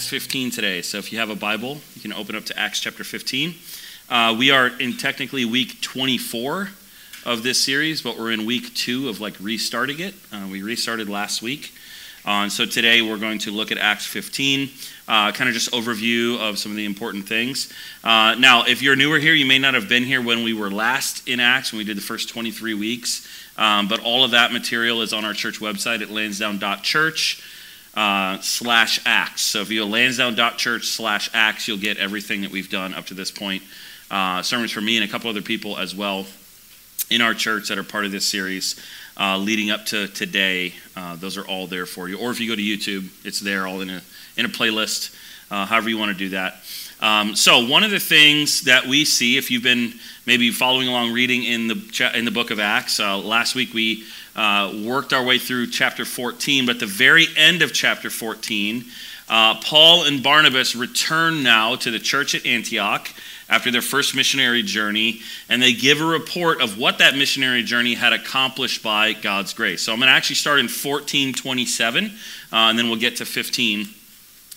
Acts 15 today. So if you have a Bible, you can open up to Acts chapter 15. Uh, we are in technically week 24 of this series, but we're in week two of like restarting it. Uh, we restarted last week. Uh, and so today we're going to look at Acts 15, uh, kind of just overview of some of the important things. Uh, now, if you're newer here, you may not have been here when we were last in Acts, when we did the first 23 weeks. Um, but all of that material is on our church website at lansdowne.church uh, slash acts. So if you go lansdowne.church slash acts, you'll get everything that we've done up to this point. Uh, sermons from me and a couple other people as well in our church that are part of this series uh, leading up to today. Uh, those are all there for you. Or if you go to YouTube, it's there all in a, in a playlist, uh, however you want to do that. Um, so one of the things that we see, if you've been maybe following along reading in the in the book of Acts, uh, last week we uh, worked our way through chapter 14, but the very end of chapter 14, uh, Paul and Barnabas return now to the church at Antioch after their first missionary journey, and they give a report of what that missionary journey had accomplished by God's grace. So I'm going to actually start in 1427, uh, and then we'll get to 15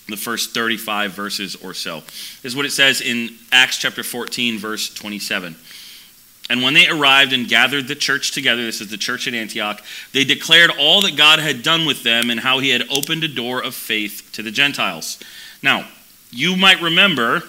the first 35 verses or so. This is what it says in Acts chapter 14, verse 27. And when they arrived and gathered the church together, this is the church at Antioch, they declared all that God had done with them and how he had opened a door of faith to the Gentiles. Now, you might remember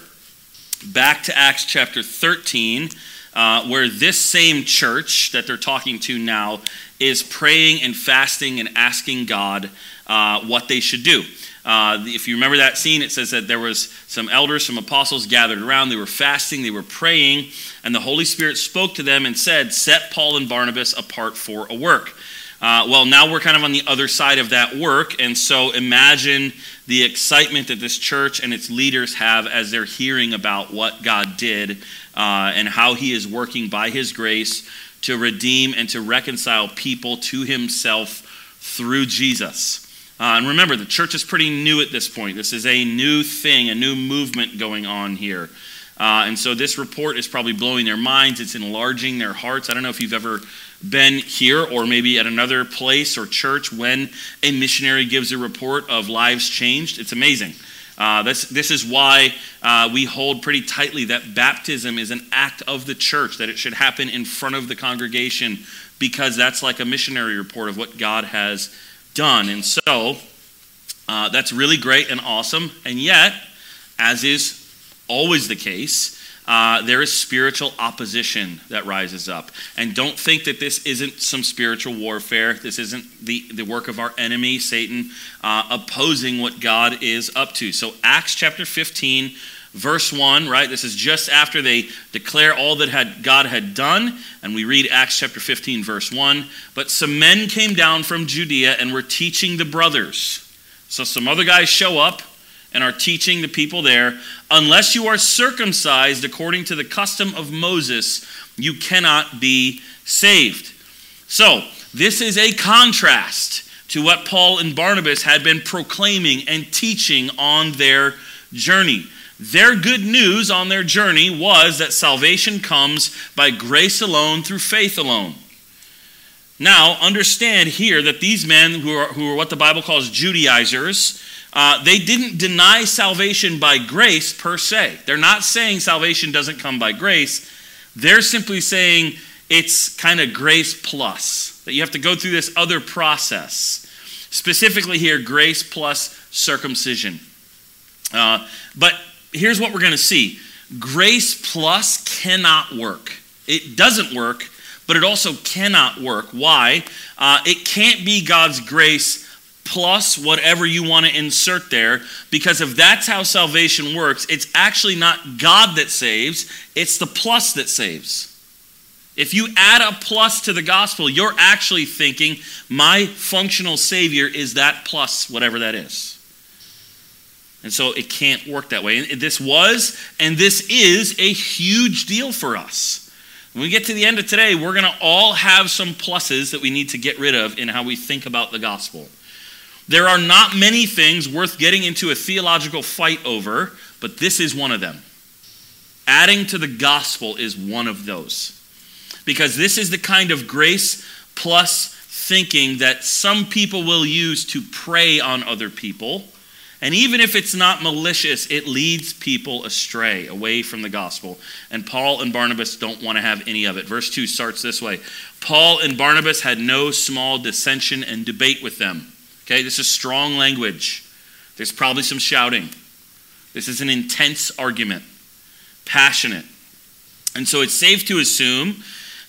back to Acts chapter 13, uh, where this same church that they're talking to now is praying and fasting and asking God uh, what they should do. Uh, if you remember that scene, it says that there was some elders, some apostles gathered around. They were fasting, they were praying, and the Holy Spirit spoke to them and said, "Set Paul and Barnabas apart for a work." Uh, well, now we're kind of on the other side of that work, and so imagine the excitement that this church and its leaders have as they're hearing about what God did uh, and how He is working by His grace to redeem and to reconcile people to Himself through Jesus. Uh, and remember, the church is pretty new at this point. This is a new thing, a new movement going on here. Uh, and so this report is probably blowing their minds. It's enlarging their hearts. I don't know if you've ever been here or maybe at another place or church when a missionary gives a report of lives changed. It's amazing. Uh, this, this is why uh, we hold pretty tightly that baptism is an act of the church, that it should happen in front of the congregation, because that's like a missionary report of what God has done. And so uh, that's really great and awesome. And yet, as is always the case, uh, there is spiritual opposition that rises up. And don't think that this isn't some spiritual warfare. This isn't the, the work of our enemy, Satan, uh, opposing what God is up to. So, Acts chapter 15, verse 1, right? This is just after they declare all that had, God had done. And we read Acts chapter 15, verse 1. But some men came down from Judea and were teaching the brothers. So some other guys show up and are teaching the people there unless you are circumcised according to the custom of Moses, you cannot be saved. So, this is a contrast to what Paul and Barnabas had been proclaiming and teaching on their journey. Their good news on their journey was that salvation comes by grace alone through faith alone. Now, understand here that these men, who are, who are what the Bible calls Judaizers, uh, they didn't deny salvation by grace per se. They're not saying salvation doesn't come by grace. They're simply saying it's kind of grace plus, that you have to go through this other process. Specifically, here, grace plus circumcision. Uh, but here's what we're going to see grace plus cannot work. It doesn't work, but it also cannot work. Why? Uh, it can't be God's grace plus whatever you want to insert there, because if that's how salvation works, it's actually not God that saves, it's the plus that saves. If you add a plus to the gospel, you're actually thinking, my functional Savior is that plus, whatever that is. And so it can't work that way. And this was and this is a huge deal for us. When we get to the end of today, we're going to all have some pluses that we need to get rid of in how we think about the gospel. There are not many things worth getting into a theological fight over, but this is one of them. Adding to the gospel is one of those. Because this is the kind of grace plus thinking that some people will use to prey on other people And even if it's not malicious, it leads people astray, away from the gospel. And Paul and Barnabas don't want to have any of it. Verse 2 starts this way Paul and Barnabas had no small dissension and debate with them. Okay, this is strong language. There's probably some shouting. This is an intense argument, passionate. And so it's safe to assume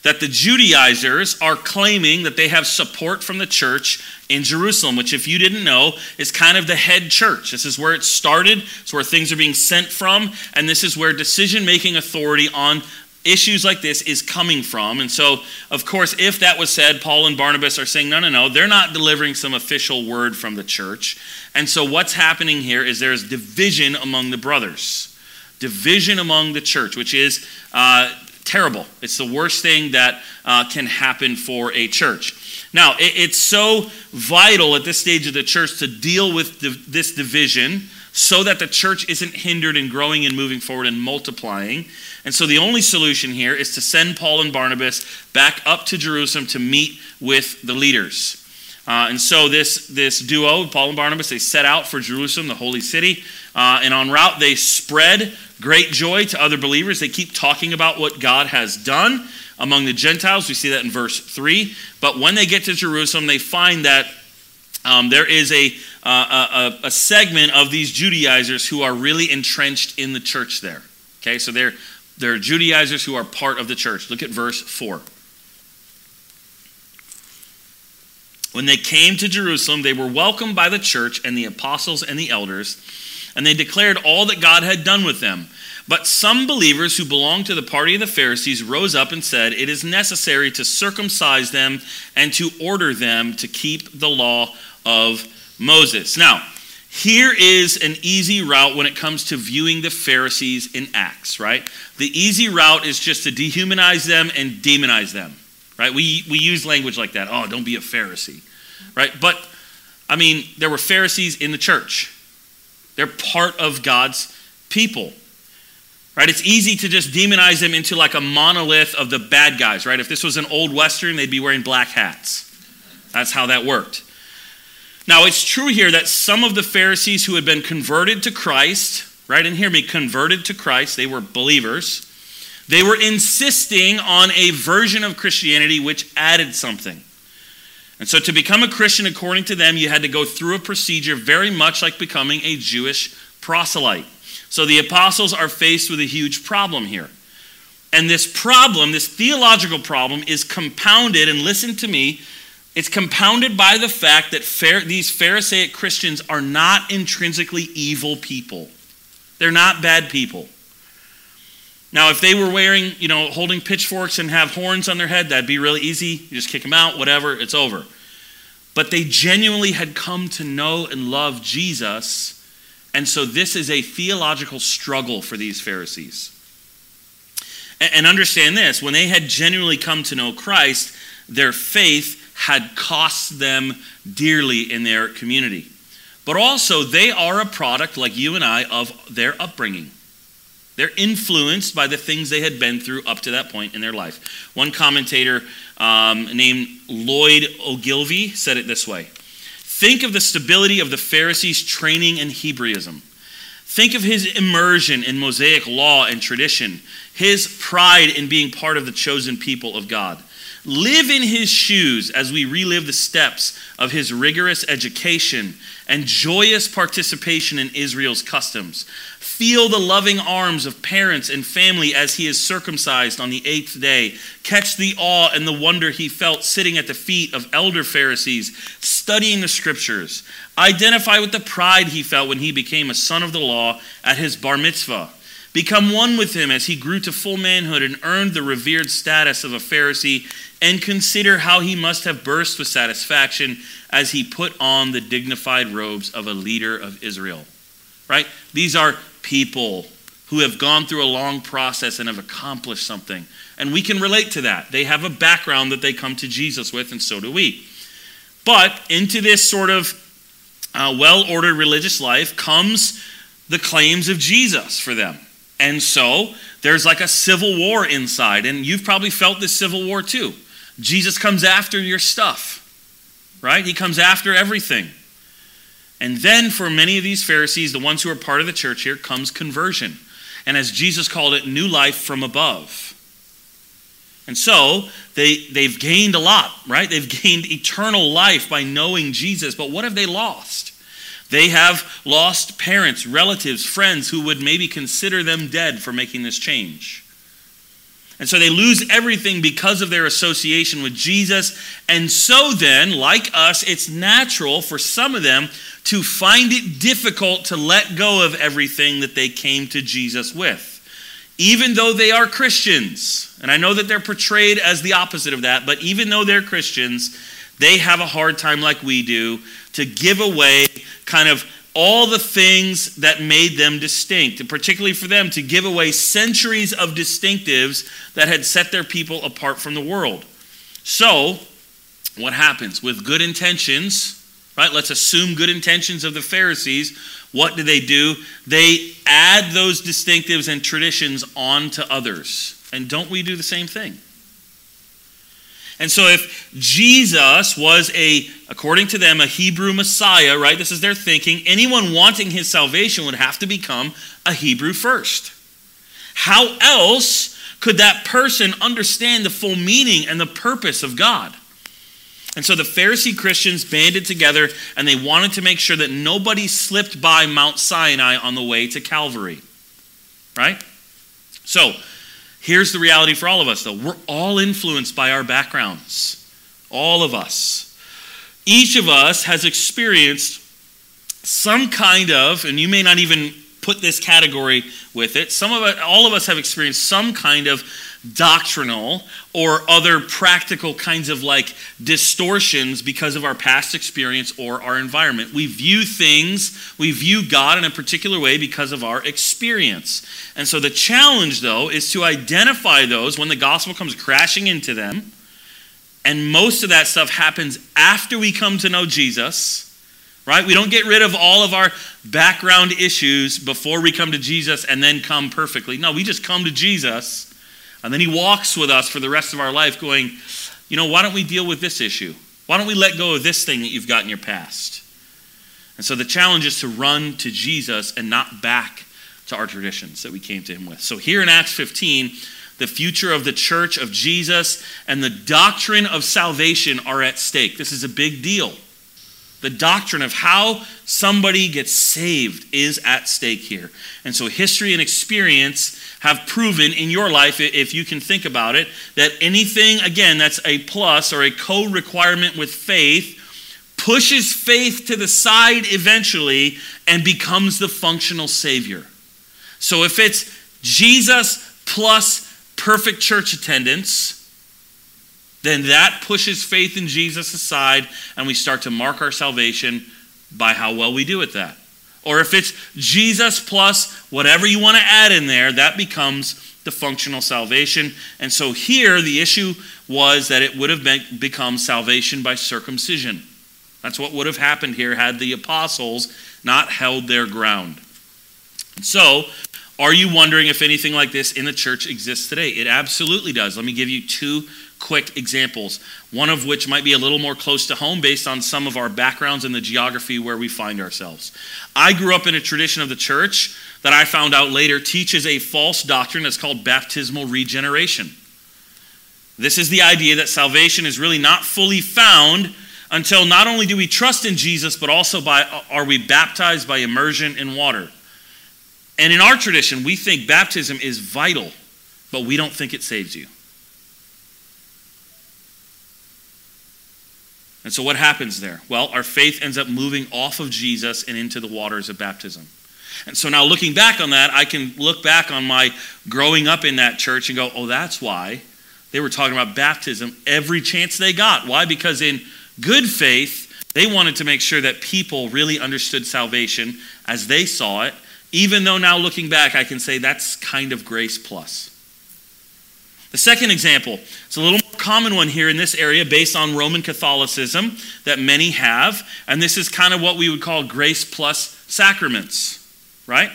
that the Judaizers are claiming that they have support from the church in Jerusalem, which, if you didn't know, is kind of the head church. This is where it started, it's where things are being sent from, and this is where decision making authority on issues like this is coming from. And so, of course, if that was said, Paul and Barnabas are saying, no, no, no, they're not delivering some official word from the church. And so, what's happening here is there's division among the brothers, division among the church, which is. Uh, terrible. It's the worst thing that uh, can happen for a church. Now, it, it's so vital at this stage of the church to deal with this division so that the church isn't hindered in growing and moving forward and multiplying. And so the only solution here is to send Paul and Barnabas back up to Jerusalem to meet with the leaders. Uh, and so this, this duo, Paul and Barnabas, they set out for Jerusalem, the holy city. Uh, and en route, they spread great joy to other believers. They keep talking about what God has done among the Gentiles. We see that in verse 3. But when they get to Jerusalem, they find that um, there is a, uh, a, a segment of these Judaizers who are really entrenched in the church there. Okay, so they're, they're Judaizers who are part of the church. Look at verse 4. When they came to Jerusalem, they were welcomed by the church and the apostles and the elders, and they declared all that God had done with them. But some believers who belonged to the party of the Pharisees rose up and said, It is necessary to circumcise them and to order them to keep the law of Moses. Now, here is an easy route when it comes to viewing the Pharisees in Acts, right? The easy route is just to dehumanize them and demonize them, right? We, we use language like that. Oh, don't be a Pharisee right? But, I mean, there were Pharisees in the church, they're part of God's people. Right? It's easy to just demonize them into like a monolith of the bad guys, right? If this was an old Western, they'd be wearing black hats. That's how that worked. Now, it's true here that some of the Pharisees who had been converted to Christ, right, and hear me, converted to Christ, they were believers, they were insisting on a version of Christianity which added something. And so, to become a Christian, according to them, you had to go through a procedure very much like becoming a Jewish proselyte. So, the apostles are faced with a huge problem here. And this problem, this theological problem, is compounded, and listen to me, it's compounded by the fact that these Pharisaic Christians are not intrinsically evil people. They're not bad people. Now, if they were wearing, you know, holding pitchforks and have horns on their head, that'd be really easy. You just kick them out, whatever, it's over. But they genuinely had come to know and love Jesus. And so this is a theological struggle for these Pharisees. And understand this when they had genuinely come to know Christ, their faith had cost them dearly in their community. But also, they are a product, like you and I, of their upbringing. They're influenced by the things they had been through up to that point in their life. One commentator um, named Lloyd Ogilvie said it this way Think of the stability of the Pharisees' training in Hebraism. Think of his immersion in Mosaic law and tradition, his pride in being part of the chosen people of God. Live in his shoes as we relive the steps of his rigorous education and joyous participation in Israel's customs. Feel the loving arms of parents and family as he is circumcised on the eighth day. Catch the awe and the wonder he felt sitting at the feet of elder Pharisees, studying the scriptures. Identify with the pride he felt when he became a son of the law at his bar mitzvah. Become one with him as he grew to full manhood and earned the revered status of a Pharisee, and consider how he must have burst with satisfaction as he put on the dignified robes of a leader of Israel. Right? These are people who have gone through a long process and have accomplished something. And we can relate to that. They have a background that they come to Jesus with, and so do we. But into this sort of uh, well ordered religious life comes the claims of Jesus for them. And so there's like a civil war inside. And you've probably felt this civil war too. Jesus comes after your stuff, right? He comes after everything. And then for many of these Pharisees, the ones who are part of the church here, comes conversion. And as Jesus called it, new life from above. And so they, they've gained a lot, right? They've gained eternal life by knowing Jesus. But what have they lost? They have lost parents, relatives, friends who would maybe consider them dead for making this change. And so they lose everything because of their association with Jesus. And so then, like us, it's natural for some of them to find it difficult to let go of everything that they came to Jesus with. Even though they are Christians, and I know that they're portrayed as the opposite of that, but even though they're Christians, they have a hard time, like we do, to give away kind of all the things that made them distinct, and particularly for them to give away centuries of distinctives that had set their people apart from the world. So, what happens? With good intentions, right? Let's assume good intentions of the Pharisees. What do they do? They add those distinctives and traditions on to others. And don't we do the same thing? And so, if Jesus was a, according to them, a Hebrew Messiah, right? This is their thinking. Anyone wanting his salvation would have to become a Hebrew first. How else could that person understand the full meaning and the purpose of God? And so the Pharisee Christians banded together and they wanted to make sure that nobody slipped by Mount Sinai on the way to Calvary. Right? So, Here's the reality for all of us, though. We're all influenced by our backgrounds. All of us. Each of us has experienced some kind of, and you may not even put this category with it, some of it, all of us have experienced some kind of doctrinal or other practical kinds of like distortions because of our past experience or our environment. We view things, we view God in a particular way because of our experience. And so the challenge, though, is to identify those when the gospel comes crashing into them. And most of that stuff happens after we come to know Jesus right? We don't get rid of all of our background issues before we come to Jesus and then come perfectly. No, we just come to Jesus and then he walks with us for the rest of our life, going, you know, why don't we deal with this issue? Why don't we let go of this thing that you've got in your past? And so the challenge is to run to Jesus and not back to our traditions that we came to him with. So here in Acts 15, the future of the church of Jesus and the doctrine of salvation are at stake. This is a big deal. The doctrine of how somebody gets saved is at stake here. And so history and experience have proven in your life, if you can think about it, that anything, again, that's a plus or a co requirement with faith pushes faith to the side eventually and becomes the functional Savior. So if it's Jesus plus perfect church attendance, then that pushes faith in Jesus aside and we start to mark our salvation by how well we do at that. Or if it's Jesus plus whatever you want to add in there, that becomes the functional salvation. And so here, the issue was that it would have been, become salvation by circumcision. That's what would have happened here had the apostles not held their ground. So, are you wondering if anything like this in the church exists today? It absolutely does. Let me give you two quick examples, one of which might be a little more close to home based on some of our backgrounds and the geography where we find ourselves. I grew up in a tradition of the church that I found out later teaches a false doctrine that's called baptismal regeneration. This is the idea that salvation is really not fully found until not only do we trust in Jesus, but also by are we baptized by immersion in water. And in our tradition, we think baptism is vital, but we don't think it saves you. And so, what happens there? Well, our faith ends up moving off of Jesus and into the waters of baptism. And so, now looking back on that, I can look back on my growing up in that church and go, oh, that's why they were talking about baptism every chance they got. Why? Because in good faith, they wanted to make sure that people really understood salvation as they saw it, even though now looking back, I can say that's kind of grace plus. The second example, it's a little more common one here in this area based on Roman Catholicism that many have, and this is kind of what we would call grace plus sacraments, right?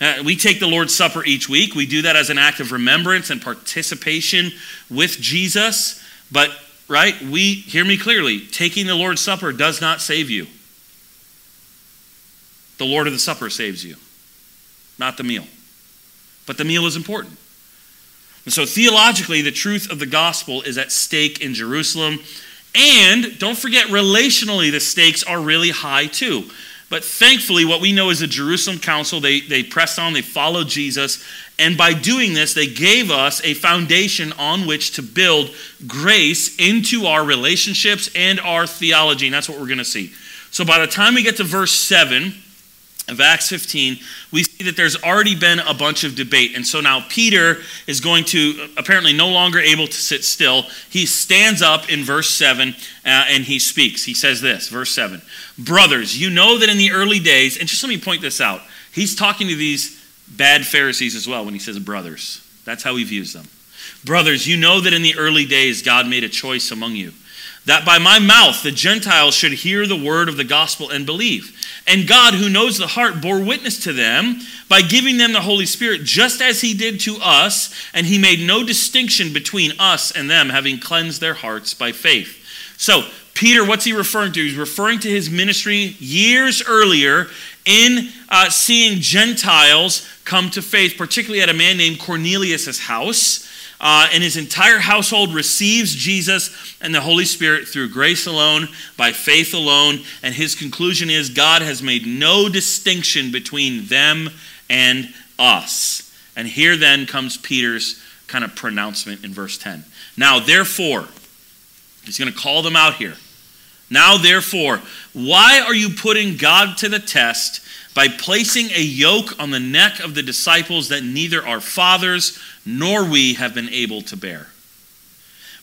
Uh, we take the Lord's Supper each week. We do that as an act of remembrance and participation with Jesus. But, right, we, hear me clearly, taking the Lord's Supper does not save you. The Lord of the Supper saves you, not the meal. But the meal is important. And so, theologically, the truth of the gospel is at stake in Jerusalem. And don't forget, relationally, the stakes are really high too. But thankfully, what we know is the Jerusalem Council, they, they pressed on, they followed Jesus, and by doing this, they gave us a foundation on which to build grace into our relationships and our theology. And that's what we're going to see. So by the time we get to verse 7, of Acts 15, we see that there's already been a bunch of debate. And so now Peter is going to, apparently no longer able to sit still. He stands up in verse 7 uh, and he speaks. He says this, verse 7 Brothers, you know that in the early days, and just let me point this out, he's talking to these bad Pharisees as well when he says brothers. That's how he views them. Brothers, you know that in the early days God made a choice among you that by my mouth the Gentiles should hear the word of the gospel and believe. And God, who knows the heart, bore witness to them by giving them the Holy Spirit, just as He did to us, and He made no distinction between us and them, having cleansed their hearts by faith. So, Peter, what's he referring to? He's referring to his ministry years earlier in uh, seeing Gentiles come to faith, particularly at a man named Cornelius' house uh, and his entire household receives Jesus and the Holy Spirit through grace alone, by faith alone. And his conclusion is God has made no distinction between them and us. And here then comes Peter's kind of pronouncement in verse 10. Now, therefore, he's going to call them out here. Now, therefore, why are you putting God to the test by placing a yoke on the neck of the disciples that neither our fathers nor we have been able to bear.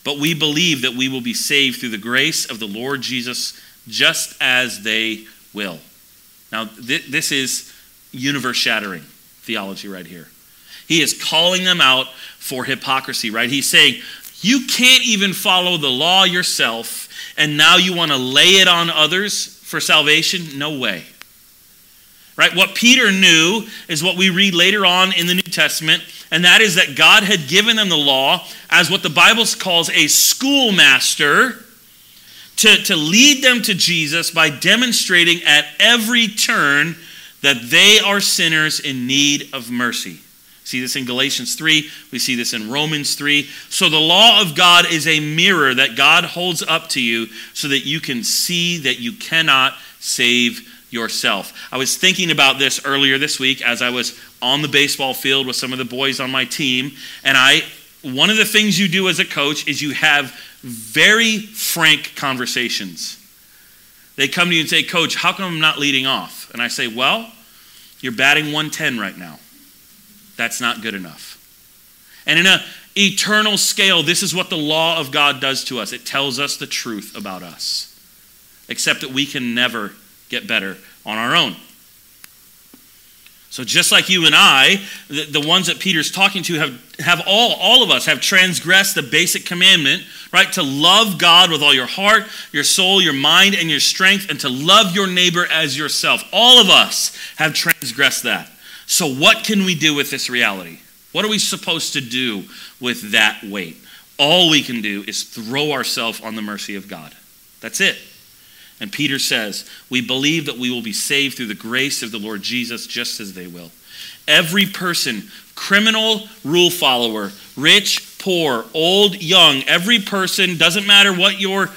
But we believe that we will be saved through the grace of the Lord Jesus, just as they will. Now, th- this is universe shattering theology right here. He is calling them out for hypocrisy, right? He's saying, You can't even follow the law yourself, and now you want to lay it on others for salvation? No way. Right? What Peter knew is what we read later on in the New Testament and that is that God had given them the law as what the Bible calls a schoolmaster to, to lead them to Jesus by demonstrating at every turn that they are sinners in need of mercy. See this in Galatians 3, we see this in Romans 3. So the law of God is a mirror that God holds up to you so that you can see that you cannot save yourself. I was thinking about this earlier this week as I was on the baseball field with some of the boys on my team, and I one of the things you do as a coach is you have very frank conversations. They come to you and say, "Coach, how come I'm not leading off?" And I say, "Well, you're batting 110 right now. That's not good enough." And in a eternal scale, this is what the law of God does to us. It tells us the truth about us. Except that we can never get better on our own. So just like you and I, the, the, ones that Peter's talking to have, have all, all of us have transgressed the basic commandment, right? To love God with all your heart, your soul, your mind, and your strength, and to love your neighbor as yourself. All of us have transgressed that. So what can we do with this reality? What are we supposed to do with that weight? All we can do is throw ourselves on the mercy of God. That's it. And Peter says, We believe that we will be saved through the grace of the Lord Jesus, just as they will. Every person, criminal, rule follower, rich, poor, old, young, every person, doesn't matter what your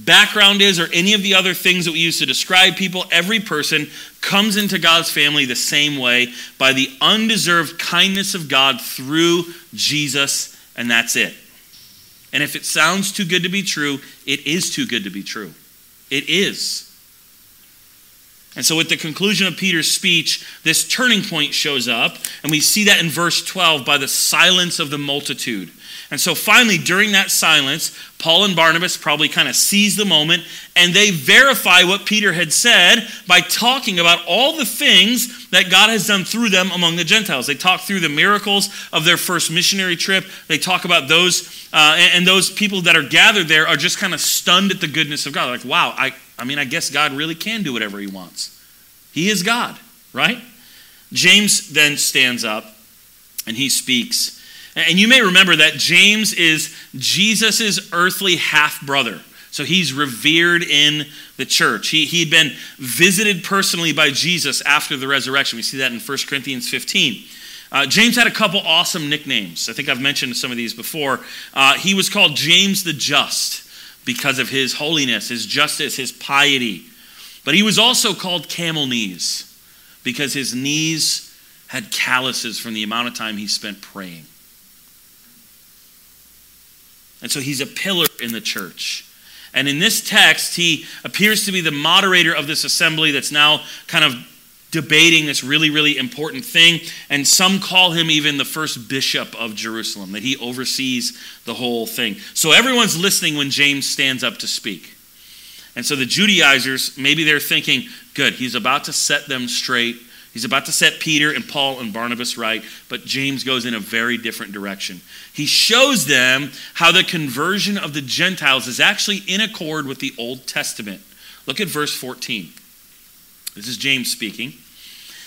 background is or any of the other things that we use to describe people, every person comes into God's family the same way by the undeserved kindness of God through Jesus, and that's it. And if it sounds too good to be true, it is too good to be true. It is. And so, with the conclusion of Peter's speech, this turning point shows up, and we see that in verse 12 by the silence of the multitude. And so, finally, during that silence, Paul and Barnabas probably kind of seize the moment and they verify what Peter had said by talking about all the things that God has done through them among the Gentiles. They talk through the miracles of their first missionary trip. They talk about those, uh, and, those people that are gathered there are just kind of stunned at the goodness of God. They're like, wow, I, I mean, I guess God really can do whatever he wants. He is God, right? James then stands up and he speaks. And you may remember that James is Jesus' earthly half brother. So he's revered in the church. He, he'd been visited personally by Jesus after the resurrection. We see that in 1 Corinthians 15. Uh, James had a couple awesome nicknames. I think I've mentioned some of these before. Uh, he was called James the Just because of his holiness, his justice, his piety. But he was also called Camel Knees because his knees had calluses from the amount of time he spent praying. And so he's a pillar in the church. And in this text, he appears to be the moderator of this assembly that's now kind of debating this really, really important thing. And some call him even the first bishop of Jerusalem, that he oversees the whole thing. So everyone's listening when James stands up to speak. And so the Judaizers, maybe they're thinking, good, he's about to set them straight. He's about to set Peter and Paul and Barnabas right, but James goes in a very different direction. He shows them how the conversion of the Gentiles is actually in accord with the Old Testament. Look at verse 14. This is James speaking.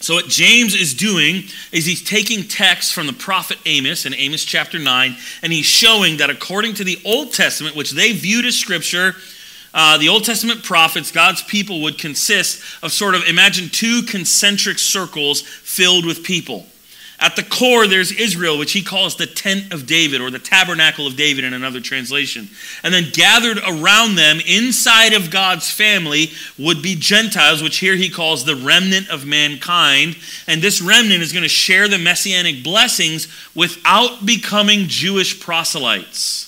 So, what James is doing is he's taking texts from the prophet Amos in Amos chapter 9, and he's showing that according to the Old Testament, which they viewed as scripture, uh, the Old Testament prophets, God's people, would consist of sort of imagine two concentric circles filled with people. At the core, there's Israel, which he calls the tent of David or the tabernacle of David in another translation. And then gathered around them inside of God's family would be Gentiles, which here he calls the remnant of mankind. And this remnant is going to share the messianic blessings without becoming Jewish proselytes.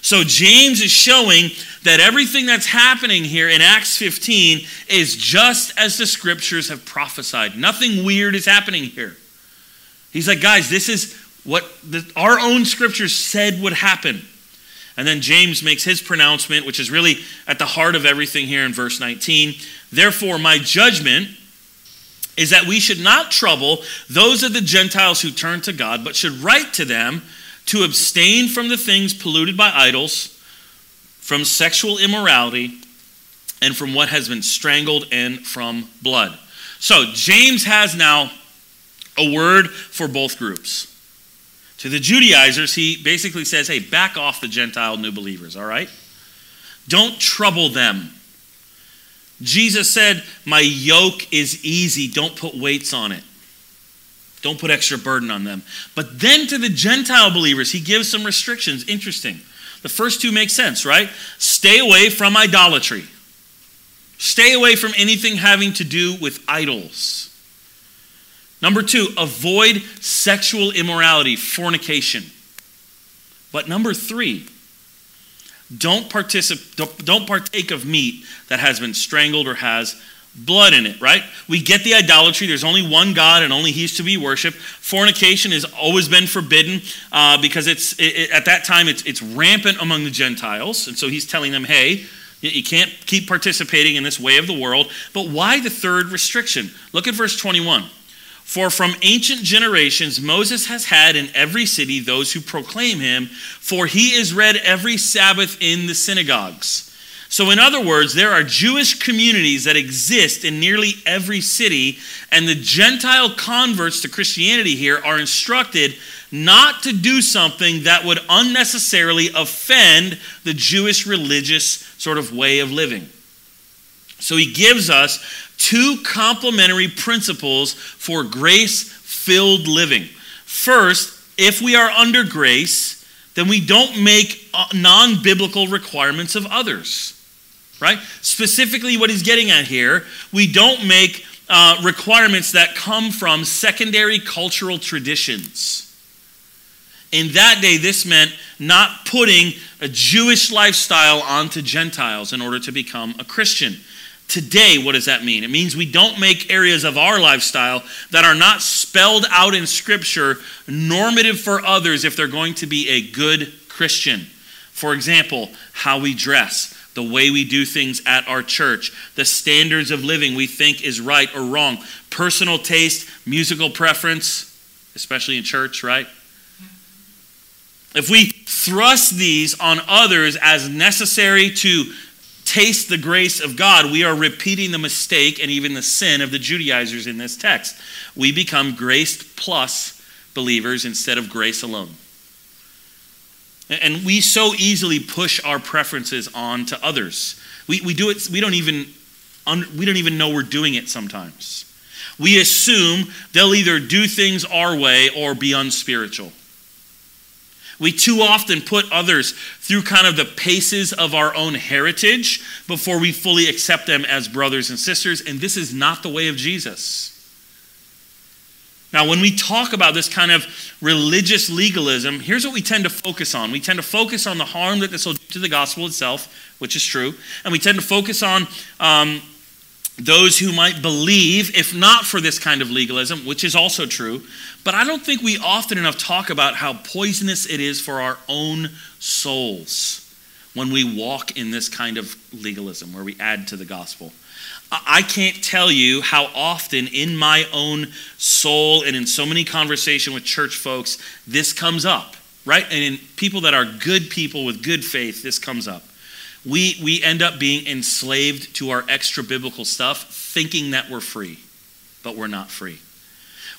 So James is showing that everything that's happening here in Acts 15 is just as the scriptures have prophesied. Nothing weird is happening here. He's like, guys, this is what the, our own scriptures said would happen. And then James makes his pronouncement, which is really at the heart of everything here in verse 19. Therefore, my judgment is that we should not trouble those of the Gentiles who turn to God, but should write to them to abstain from the things polluted by idols, from sexual immorality, and from what has been strangled, and from blood. So, James has now a word for both groups. To the Judaizers, he basically says, hey, back off the Gentile new believers, all right? Don't trouble them. Jesus said, My yoke is easy. Don't put weights on it. Don't put extra burden on them. But then to the Gentile believers, he gives some restrictions. Interesting. The first two make sense, right? Stay away from idolatry, stay away from anything having to do with idols. Number two, avoid sexual immorality, fornication. But number three, don't, particip- don't partake of meat that has been strangled or has blood in it, right? We get the idolatry. There's only one God and only He's to be worshiped. Fornication has always been forbidden uh, because it's it, it, at that time it's, it's rampant among the Gentiles. And so He's telling them, hey, you can't keep participating in this way of the world. But why the third restriction? Look at verse 21. For from ancient generations Moses has had in every city those who proclaim him, for he is read every Sabbath in the synagogues. So, in other words, there are Jewish communities that exist in nearly every city, and the Gentile converts to Christianity here are instructed not to do something that would unnecessarily offend the Jewish religious sort of way of living. So, he gives us two complementary principles for grace filled living. First, if we are under grace, then we don't make uh, non biblical requirements of others. Right? Specifically, what he's getting at here, we don't make uh, requirements that come from secondary cultural traditions. In that day, this meant not putting a Jewish lifestyle onto Gentiles in order to become a Christian. Today, what does that mean? It means we don't make areas of our lifestyle that are not spelled out in Scripture normative for others if they're going to be a good Christian. For example, how we dress, the way we do things at our church, the standards of living we think is right or wrong, personal taste, musical preference, especially in church, right? If we thrust these on others as necessary to taste the grace of God, we are repeating the mistake and even the sin of the Judaizers in this text. We become grace plus believers instead of grace alone. And we so easily push our preferences on to others. We, we do it, we don't even we don't even know we're doing it sometimes. We assume they'll either do things our way or be unspiritual. We too often put others through kind of the paces of our own heritage before we fully accept them as brothers and sisters, and this is not the way of Jesus. Now, when we talk about this kind of religious legalism, here's what we tend to focus on. We tend to focus on the harm that this will do to the gospel itself, which is true, and we tend to focus on um, those who might believe, if not for this kind of legalism, which is also true. But I don't think we often enough talk about how poisonous it is for our own souls when we walk in this kind of legalism, where we add to the gospel. I can't tell you how often in my own soul and in so many conversation with church folks this comes up, right? And in people that are good people with good faith, this comes up we, we end up being enslaved to our extra biblical stuff, thinking that we're free, but we're not free.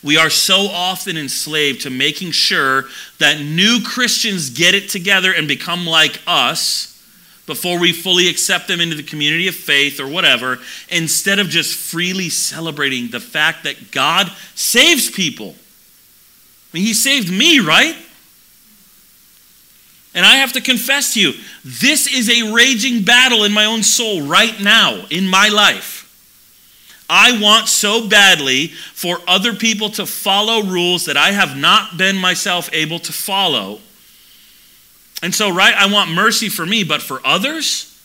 We are so often enslaved to making sure that new Christians get it together and become like us before we fully accept them into the community of faith or whatever, instead of just freely celebrating the fact that God saves people. I mean, He saved me, right? And I have to confess to you, this is a raging battle in my own soul right now in my life. I want so badly for other people to follow rules that I have not been myself able to follow. And so, right, I want mercy for me, but for others,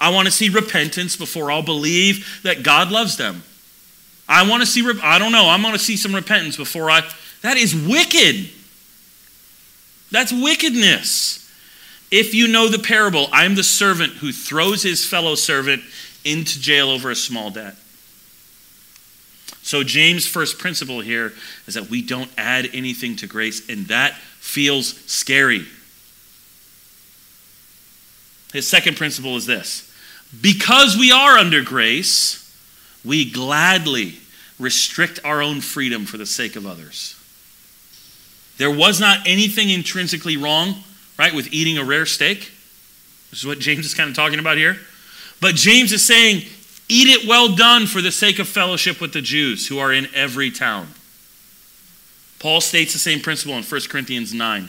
I want to see repentance before I'll believe that God loves them. I want to see, I don't know, I want to see some repentance before I. That is wicked. That's wickedness. If you know the parable, I'm the servant who throws his fellow servant into jail over a small debt. So, James' first principle here is that we don't add anything to grace, and that feels scary. His second principle is this because we are under grace, we gladly restrict our own freedom for the sake of others. There was not anything intrinsically wrong, right, with eating a rare steak. This is what James is kind of talking about here. But James is saying, eat it well done for the sake of fellowship with the Jews who are in every town. Paul states the same principle in 1 Corinthians 9.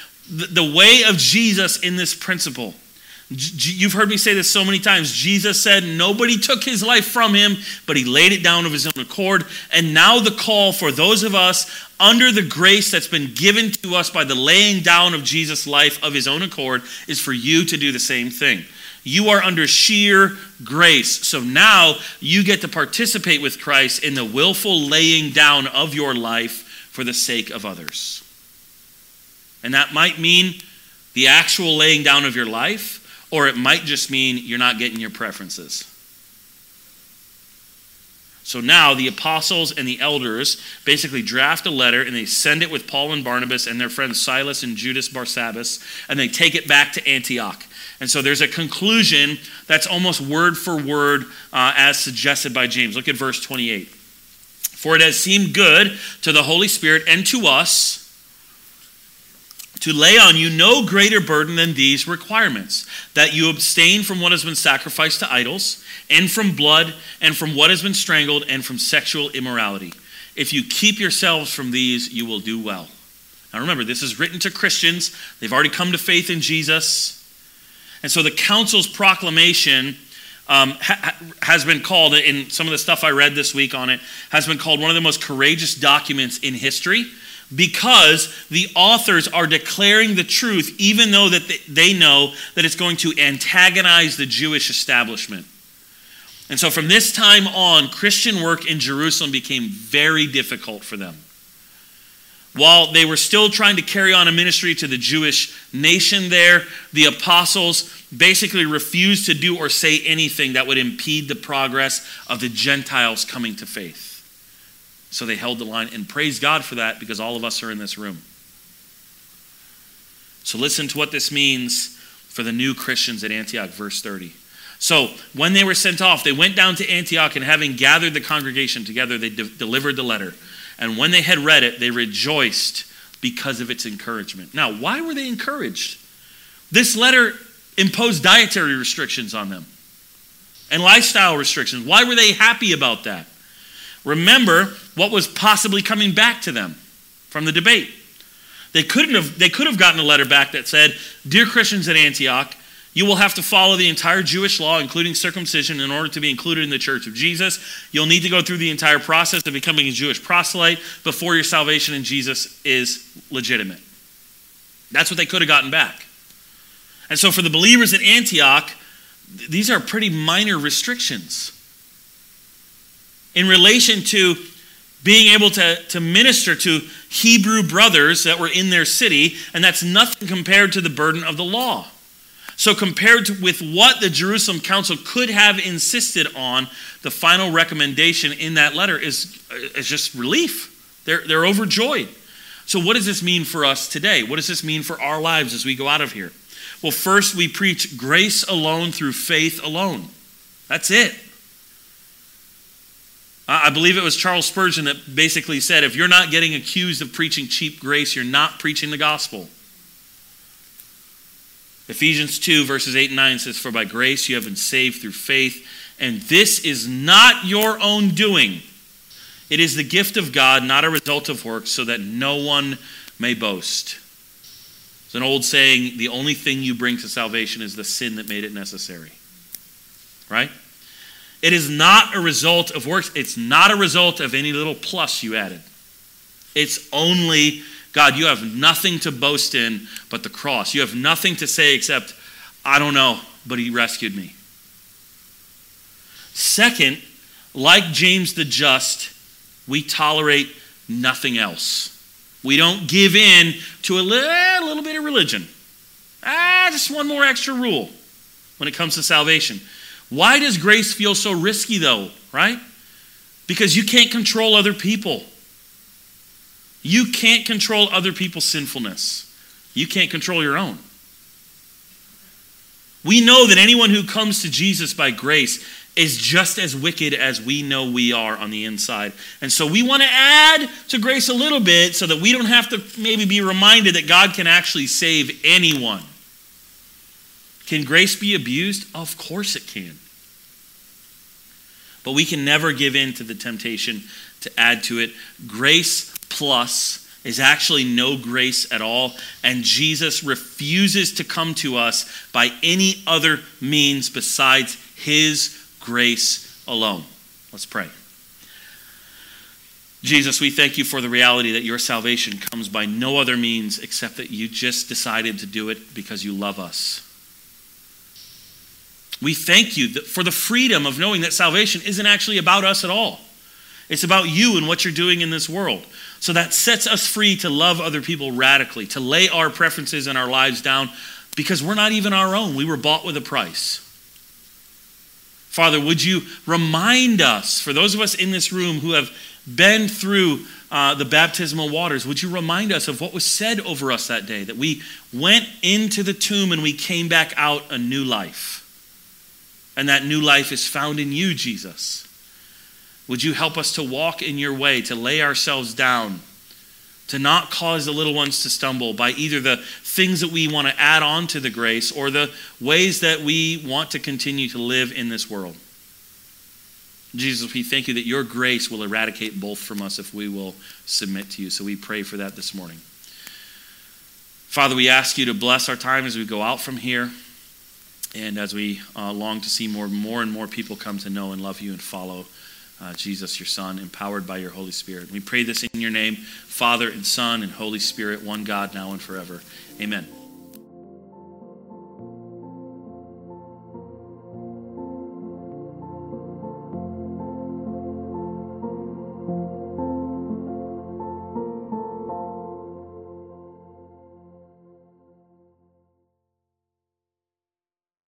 the, way of Jesus in this principle. You've heard me say this so many times. Jesus said nobody took his life from him, but he laid it down of his own accord. And now the call for those of us under the grace that's been given to us by the laying down of Jesus' life of his own accord is for you to do the same thing. You are under sheer grace. So now you get to participate with Christ in the willful laying down of your life for the sake of others. And that might mean the actual laying down of your life, or it might just mean you're not getting your preferences. So now the apostles and the elders basically draft a letter and they send it with Paul and Barnabas and their friends Silas and Judas Barsabbas, and they take it back to Antioch. And so there's a conclusion that's almost word for word uh, as suggested by James. Look at verse 28. For it has seemed good to the Holy Spirit and to us to lay on you no greater burden than these requirements that you abstain from what has been sacrificed to idols, and from blood, and from what has been strangled, and from sexual immorality. If you keep yourselves from these, you will do well. Now remember, this is written to Christians. They've already come to faith in Jesus. And so the council's proclamation um, ha- has been called, in some of the stuff I read this week on it, has been called one of the most courageous documents in history because the authors are declaring the truth even though that they know that it's going to antagonize the Jewish establishment. And so from this time on, Christian work in Jerusalem became very difficult for them. While they were still trying to carry on a ministry to the Jewish nation there, the apostles basically refused to do or say anything that would impede the progress of the Gentiles coming to faith. So they held the line and praise God for that because all of us are in this room. So listen to what this means for the new Christians at Antioch, verse 30. So when they were sent off, they went down to Antioch and having gathered the congregation together, they de- delivered the letter. And when they had read it, they rejoiced because of its encouragement. Now, why were they encouraged? This letter imposed dietary restrictions on them and lifestyle restrictions. Why were they happy about that? Remember what was possibly coming back to them from the debate. They couldn't have they could have gotten a letter back that said, "Dear Christians at Antioch, you will have to follow the entire Jewish law, including circumcision, in order to be included in the church of Jesus. You'll need to go through the entire process of becoming a Jewish proselyte before your salvation in Jesus is legitimate. That's what they could have gotten back. And so, for the believers at Antioch, these are pretty minor restrictions in relation to being able to, to minister to Hebrew brothers that were in their city, and that's nothing compared to the burden of the law. So, compared to, with what the Jerusalem Council could have insisted on, the final recommendation in that letter is, uh, is just relief. They're, they're overjoyed. So, what does this mean for us today? What does this mean for our lives as we go out of here? Well, first, we preach grace alone through faith alone. That's it. I believe it was Charles Spurgeon that basically said if you're not getting accused of preaching cheap grace, you're not preaching the gospel. Ephesians 2, verses 8 and 9 says, For by grace you have been saved through faith, and this is not your own doing. It is the gift of God, not a result of works, so that no one may boast. It's an old saying the only thing you bring to salvation is the sin that made it necessary. Right? It is not a result of works, it's not a result of any little plus you added. It's only God, you have nothing to boast in but the cross. You have nothing to say except, I don't know, but He rescued me. Second, like James the Just, we tolerate nothing else. We don't give in to a little, little bit of religion. Ah, just one more extra rule when it comes to salvation. Why does grace feel so risky, though, right? Because you can't control other people. You can't control other people's sinfulness, you can't control your own. We know that anyone who comes to Jesus by grace is just as wicked as we know we are on the inside. And so we want to add to grace a little bit so that we don't have to maybe be reminded that God can actually save anyone. Can grace be abused? Of course it can. But we can never give in to the temptation to add to it. Grace plus is actually no grace at all, and Jesus refuses to come to us by any other means besides his grace alone. Let's pray. Jesus, we thank you for the reality that your salvation comes by no other means except that you just decided to do it because you love us. We thank you for the freedom of knowing that salvation isn't actually about us at all. It's about you and what you're doing in this world. So that sets us free to love other people radically, to lay our preferences and our lives down because we're not even our own. We were bought with a price. Father, would you remind us, for those of us in this room who have been through uh, the baptismal waters, would you remind us of what was said over us that day? That we went into the tomb and we came back out a new life. And that new life is found in you, Jesus. Would you help us to walk in your way, to lay ourselves down, to not cause the little ones to stumble by either the things that we want to add on to the grace or the ways that we want to continue to live in this world? Jesus, we thank you that your grace will eradicate both from us if we will submit to you. So we pray for that this morning. Father, we ask you to bless our time as we go out from here. And as we uh, long to see more, more and more people come to know and love you and follow uh, Jesus, your Son, empowered by your Holy Spirit. We pray this in your name, Father and Son and Holy Spirit, one God, now and forever. Amen.